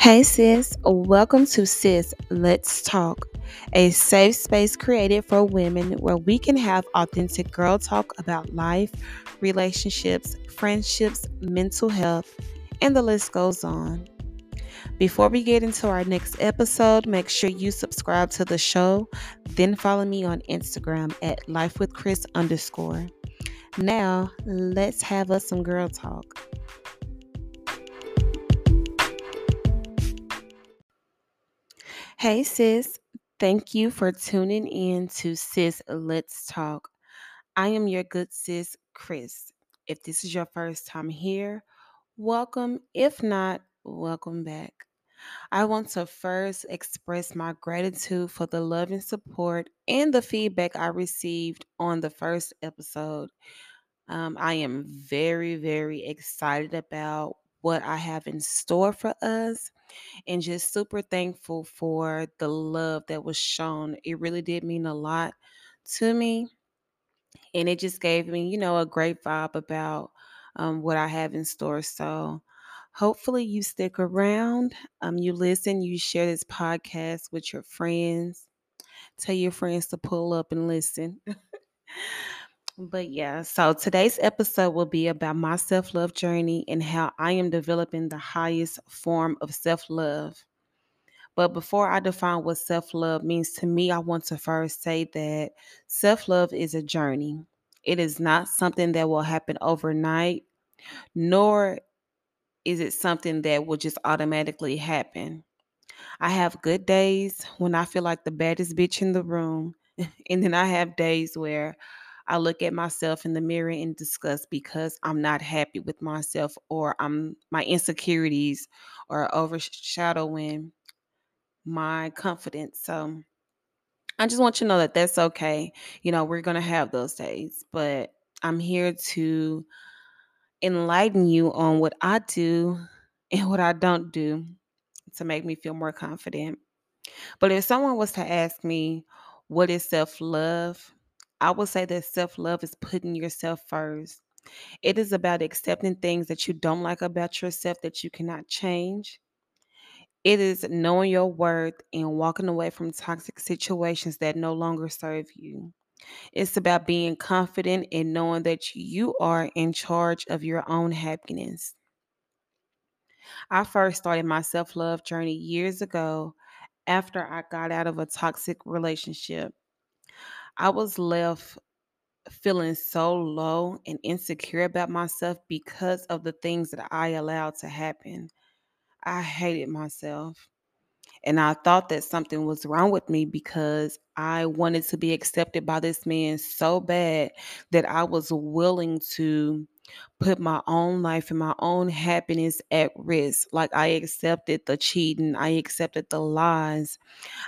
Hey, sis, welcome to Sis Let's Talk, a safe space created for women where we can have authentic girl talk about life, relationships, friendships, mental health, and the list goes on. Before we get into our next episode, make sure you subscribe to the show, then follow me on Instagram at lifewithchris underscore. Now, let's have us some girl talk. Hey, sis. Thank you for tuning in to Sis Let's Talk. I am your good sis, Chris. If this is your first time here, welcome. If not, welcome back. I want to first express my gratitude for the love and support and the feedback I received on the first episode. Um, I am very, very excited about what I have in store for us and just super thankful for the love that was shown. It really did mean a lot to me. And it just gave me, you know, a great vibe about um, what I have in store. So hopefully you stick around, um, you listen, you share this podcast with your friends. Tell your friends to pull up and listen. But yeah, so today's episode will be about my self love journey and how I am developing the highest form of self love. But before I define what self love means to me, I want to first say that self love is a journey. It is not something that will happen overnight, nor is it something that will just automatically happen. I have good days when I feel like the baddest bitch in the room, and then I have days where I look at myself in the mirror and disgust because I'm not happy with myself or I'm my insecurities are overshadowing my confidence. So I just want you to know that that's okay. You know, we're going to have those days, but I'm here to enlighten you on what I do and what I don't do to make me feel more confident. But if someone was to ask me, what is self love? I would say that self love is putting yourself first. It is about accepting things that you don't like about yourself that you cannot change. It is knowing your worth and walking away from toxic situations that no longer serve you. It's about being confident and knowing that you are in charge of your own happiness. I first started my self love journey years ago after I got out of a toxic relationship. I was left feeling so low and insecure about myself because of the things that I allowed to happen. I hated myself. And I thought that something was wrong with me because I wanted to be accepted by this man so bad that I was willing to put my own life and my own happiness at risk. Like I accepted the cheating, I accepted the lies,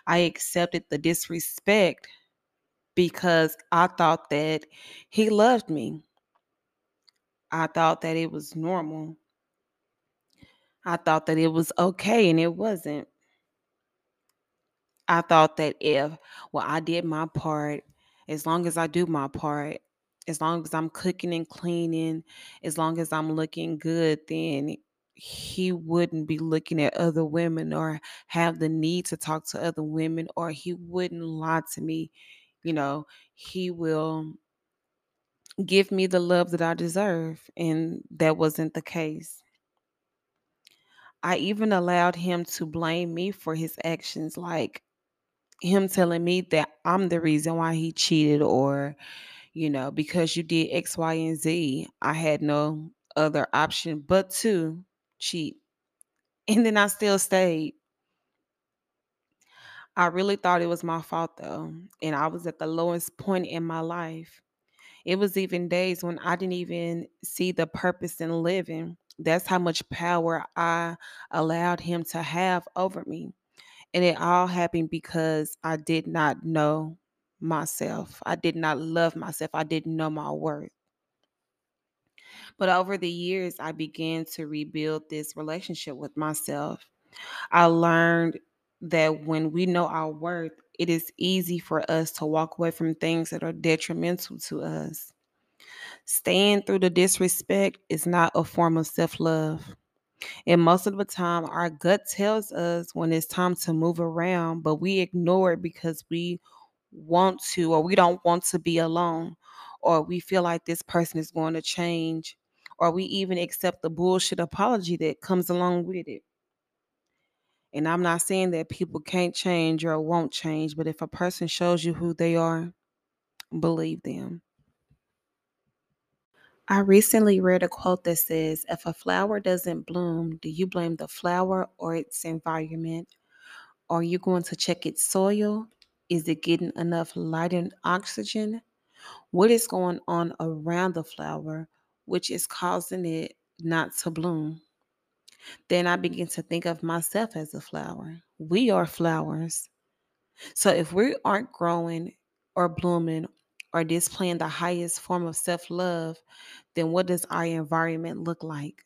I accepted the disrespect because I thought that he loved me. I thought that it was normal. I thought that it was okay and it wasn't. I thought that if, well, I did my part, as long as I do my part, as long as I'm cooking and cleaning, as long as I'm looking good, then he wouldn't be looking at other women or have the need to talk to other women or he wouldn't lie to me. You know, he will give me the love that I deserve. And that wasn't the case. I even allowed him to blame me for his actions, like him telling me that I'm the reason why he cheated, or, you know, because you did X, Y, and Z, I had no other option but to cheat. And then I still stayed. I really thought it was my fault though. And I was at the lowest point in my life. It was even days when I didn't even see the purpose in living. That's how much power I allowed him to have over me. And it all happened because I did not know myself. I did not love myself. I didn't know my worth. But over the years, I began to rebuild this relationship with myself. I learned that when we know our worth, it is easy for us to walk away from things that are detrimental to us. Staying through the disrespect is not a form of self love. And most of the time, our gut tells us when it's time to move around, but we ignore it because we want to, or we don't want to be alone, or we feel like this person is going to change, or we even accept the bullshit apology that comes along with it. And I'm not saying that people can't change or won't change, but if a person shows you who they are, believe them. I recently read a quote that says, If a flower doesn't bloom, do you blame the flower or its environment? Are you going to check its soil? Is it getting enough light and oxygen? What is going on around the flower, which is causing it not to bloom? Then I begin to think of myself as a flower. We are flowers. So if we aren't growing or blooming or displaying the highest form of self love, then what does our environment look like?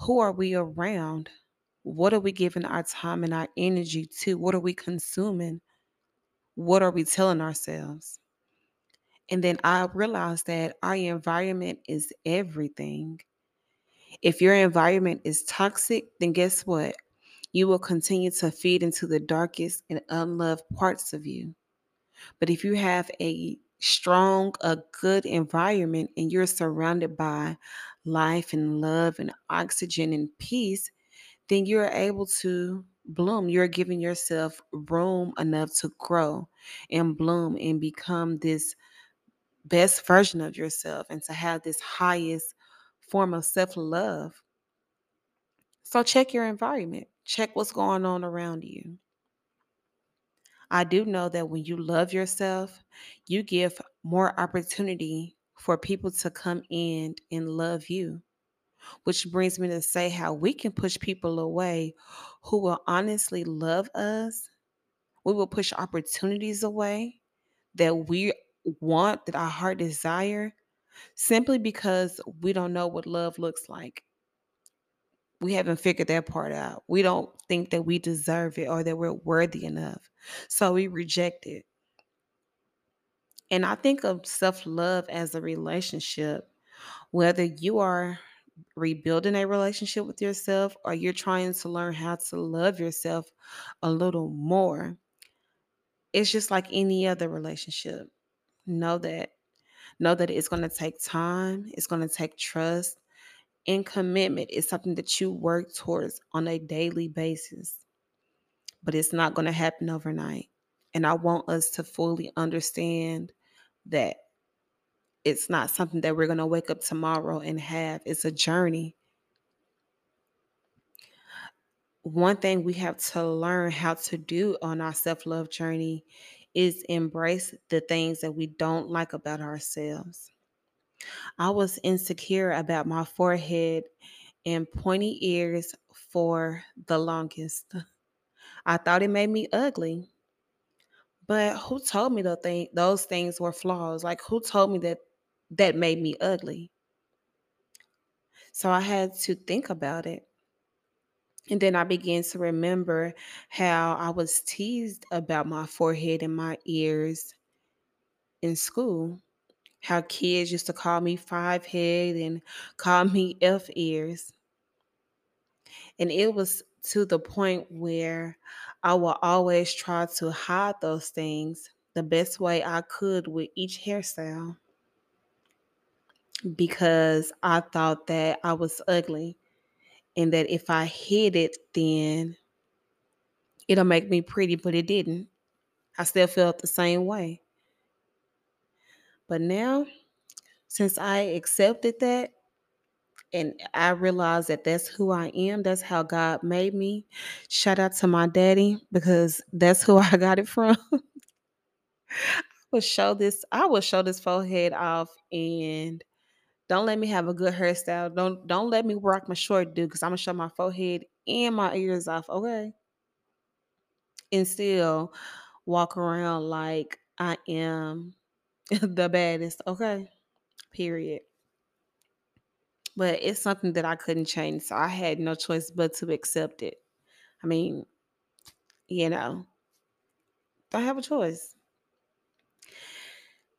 Who are we around? What are we giving our time and our energy to? What are we consuming? What are we telling ourselves? And then I realized that our environment is everything. If your environment is toxic, then guess what? You will continue to feed into the darkest and unloved parts of you. But if you have a strong, a good environment and you're surrounded by life and love and oxygen and peace, then you're able to bloom. You're giving yourself room enough to grow and bloom and become this best version of yourself and to have this highest form of self love. So check your environment, check what's going on around you. I do know that when you love yourself, you give more opportunity for people to come in and love you. Which brings me to say how we can push people away who will honestly love us. We will push opportunities away that we want, that our heart desire, simply because we don't know what love looks like. We haven't figured that part out. We don't think that we deserve it or that we're worthy enough. So we reject it. And I think of self love as a relationship, whether you are rebuilding a relationship with yourself or you're trying to learn how to love yourself a little more. It's just like any other relationship. Know that. Know that it's going to take time, it's going to take trust, and commitment is something that you work towards on a daily basis. But it's not going to happen overnight. And I want us to fully understand that it's not something that we're going to wake up tomorrow and have. It's a journey. One thing we have to learn how to do on our self love journey is embrace the things that we don't like about ourselves. I was insecure about my forehead and pointy ears for the longest. I thought it made me ugly. But who told me those things were flaws? Like who told me that that made me ugly? So I had to think about it. And then I began to remember how I was teased about my forehead and my ears in school. How kids used to call me five head and call me F ears. And it was to the point where I will always try to hide those things the best way I could with each hairstyle because I thought that I was ugly and that if I hid it, then it'll make me pretty, but it didn't. I still felt the same way. But now, since I accepted that and I realized that that's who I am, that's how God made me. Shout out to my daddy because that's who I got it from. I will show this, I will show this forehead off and don't let me have a good hairstyle. Don't don't let me rock my short dude because I'm gonna show my forehead and my ears off, okay? And still walk around like I am the baddest, okay? Period. But it's something that I couldn't change, so I had no choice but to accept it. I mean, you know, don't have a choice.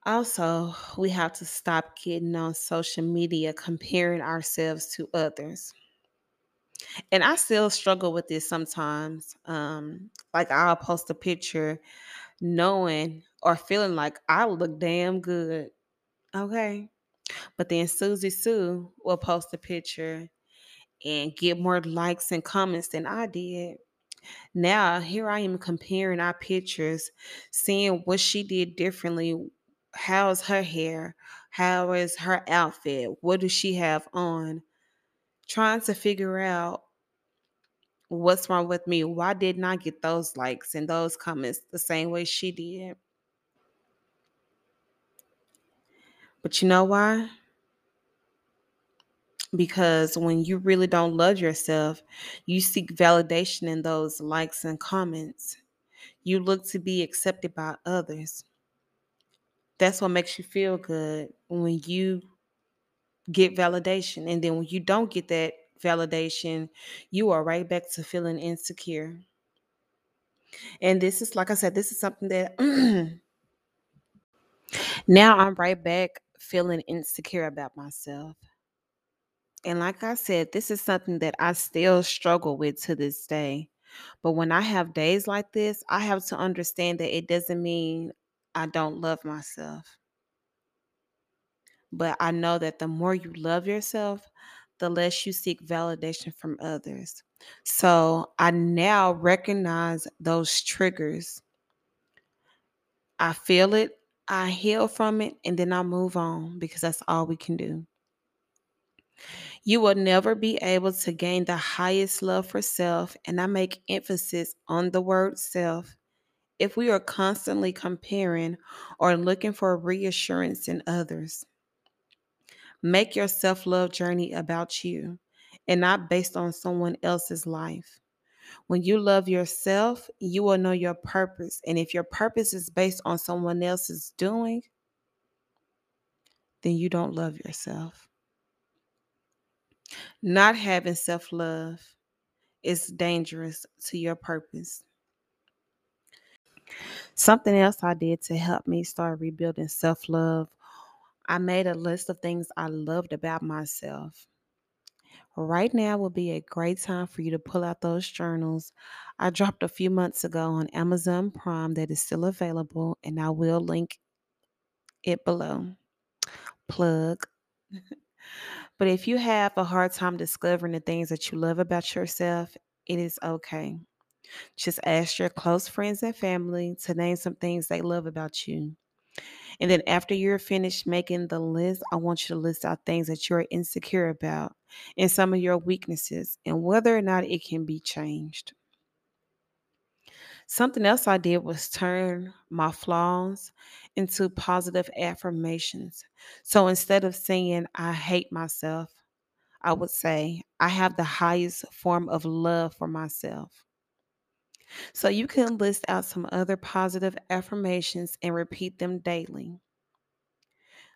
Also, we have to stop getting on social media comparing ourselves to others. And I still struggle with this sometimes. Um, like I'll post a picture knowing or feeling like I look damn good. Okay. But then Susie Sue will post a picture and get more likes and comments than I did. Now here I am comparing our pictures, seeing what she did differently. How is her hair? How is her outfit? What does she have on? Trying to figure out what's wrong with me. Why didn't I get those likes and those comments the same way she did? But you know why? Because when you really don't love yourself, you seek validation in those likes and comments. You look to be accepted by others. That's what makes you feel good when you get validation. And then when you don't get that validation, you are right back to feeling insecure. And this is, like I said, this is something that now I'm right back feeling insecure about myself. And like I said, this is something that I still struggle with to this day. But when I have days like this, I have to understand that it doesn't mean I don't love myself. But I know that the more you love yourself, the less you seek validation from others. So I now recognize those triggers. I feel it, I heal from it, and then I move on because that's all we can do. You will never be able to gain the highest love for self, and I make emphasis on the word self, if we are constantly comparing or looking for reassurance in others. Make your self love journey about you and not based on someone else's life. When you love yourself, you will know your purpose. And if your purpose is based on someone else's doing, then you don't love yourself. Not having self love is dangerous to your purpose. Something else I did to help me start rebuilding self love, I made a list of things I loved about myself. Right now would be a great time for you to pull out those journals. I dropped a few months ago on Amazon Prime that is still available, and I will link it below. Plug. but if you have a hard time discovering the things that you love about yourself, it is okay. Just ask your close friends and family to name some things they love about you. And then after you're finished making the list, I want you to list out things that you're insecure about and some of your weaknesses and whether or not it can be changed. Something else I did was turn my flaws into positive affirmations. So instead of saying, I hate myself, I would say, I have the highest form of love for myself. So you can list out some other positive affirmations and repeat them daily.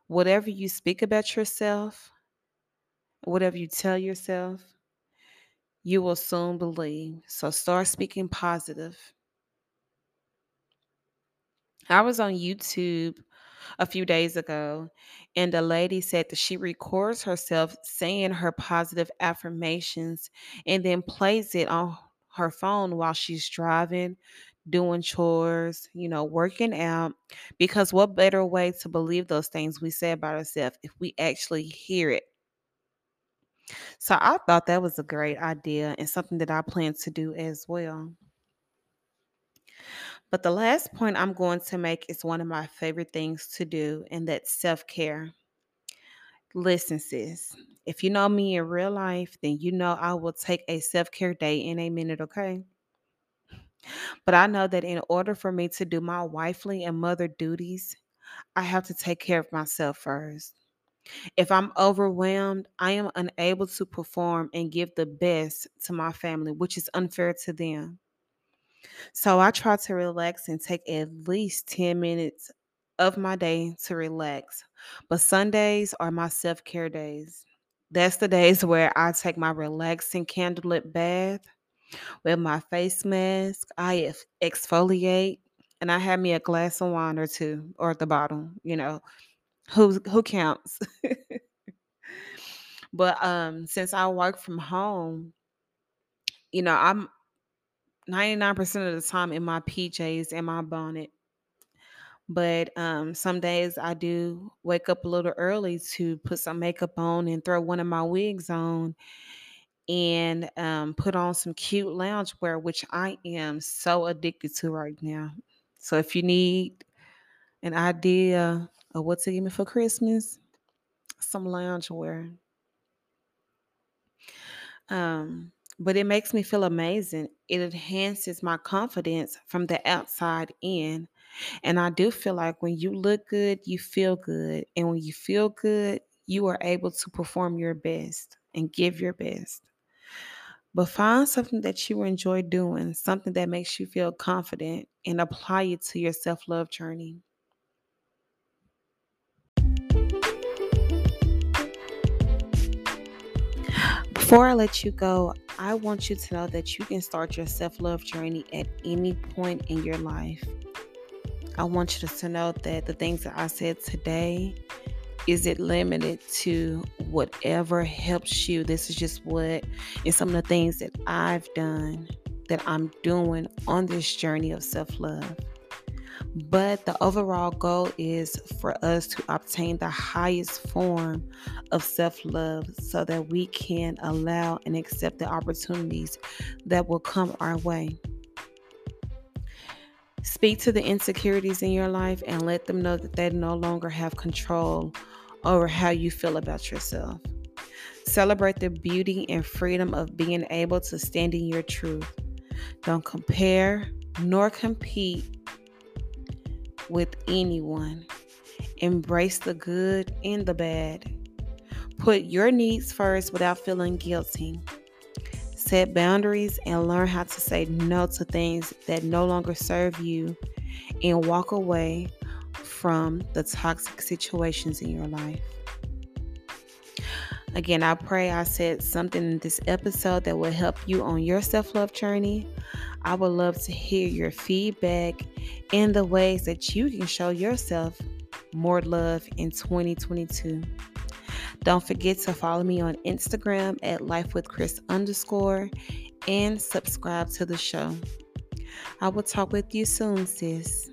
Whatever you speak about yourself, whatever you tell yourself, you will soon believe. So start speaking positive. I was on YouTube a few days ago, and a lady said that she records herself saying her positive affirmations and then plays it on her phone while she's driving, doing chores, you know, working out. Because what better way to believe those things we say about ourselves if we actually hear it? So I thought that was a great idea and something that I plan to do as well. But the last point I'm going to make is one of my favorite things to do, and that's self care. Listen, sis, if you know me in real life, then you know I will take a self care day in a minute, okay? But I know that in order for me to do my wifely and mother duties, I have to take care of myself first. If I'm overwhelmed, I am unable to perform and give the best to my family, which is unfair to them. So I try to relax and take at least 10 minutes of my day to relax. But Sundays are my self care days. That's the days where I take my relaxing candlelit bath with my face mask. I exfoliate and I have me a glass of wine or two or at the bottom, you know, who who counts. but um since I work from home, you know, I'm 99% of the time in my PJs and my bonnet. But um, some days I do wake up a little early to put some makeup on and throw one of my wigs on and um, put on some cute loungewear, which I am so addicted to right now. So if you need an idea of what to give me for Christmas, some loungewear. Um, but it makes me feel amazing. It enhances my confidence from the outside in. And I do feel like when you look good, you feel good. And when you feel good, you are able to perform your best and give your best. But find something that you enjoy doing, something that makes you feel confident, and apply it to your self love journey. Before I let you go, I want you to know that you can start your self love journey at any point in your life. I want you to know that the things that I said today is it limited to whatever helps you. This is just what and some of the things that I've done that I'm doing on this journey of self love. But the overall goal is for us to obtain the highest form of self love so that we can allow and accept the opportunities that will come our way. Speak to the insecurities in your life and let them know that they no longer have control over how you feel about yourself. Celebrate the beauty and freedom of being able to stand in your truth. Don't compare nor compete with anyone. Embrace the good and the bad. Put your needs first without feeling guilty. Set boundaries and learn how to say no to things that no longer serve you and walk away from the toxic situations in your life. Again, I pray I said something in this episode that will help you on your self love journey. I would love to hear your feedback and the ways that you can show yourself more love in 2022. Don't forget to follow me on Instagram at Life with Chris underscore and subscribe to the show. I will talk with you soon, sis.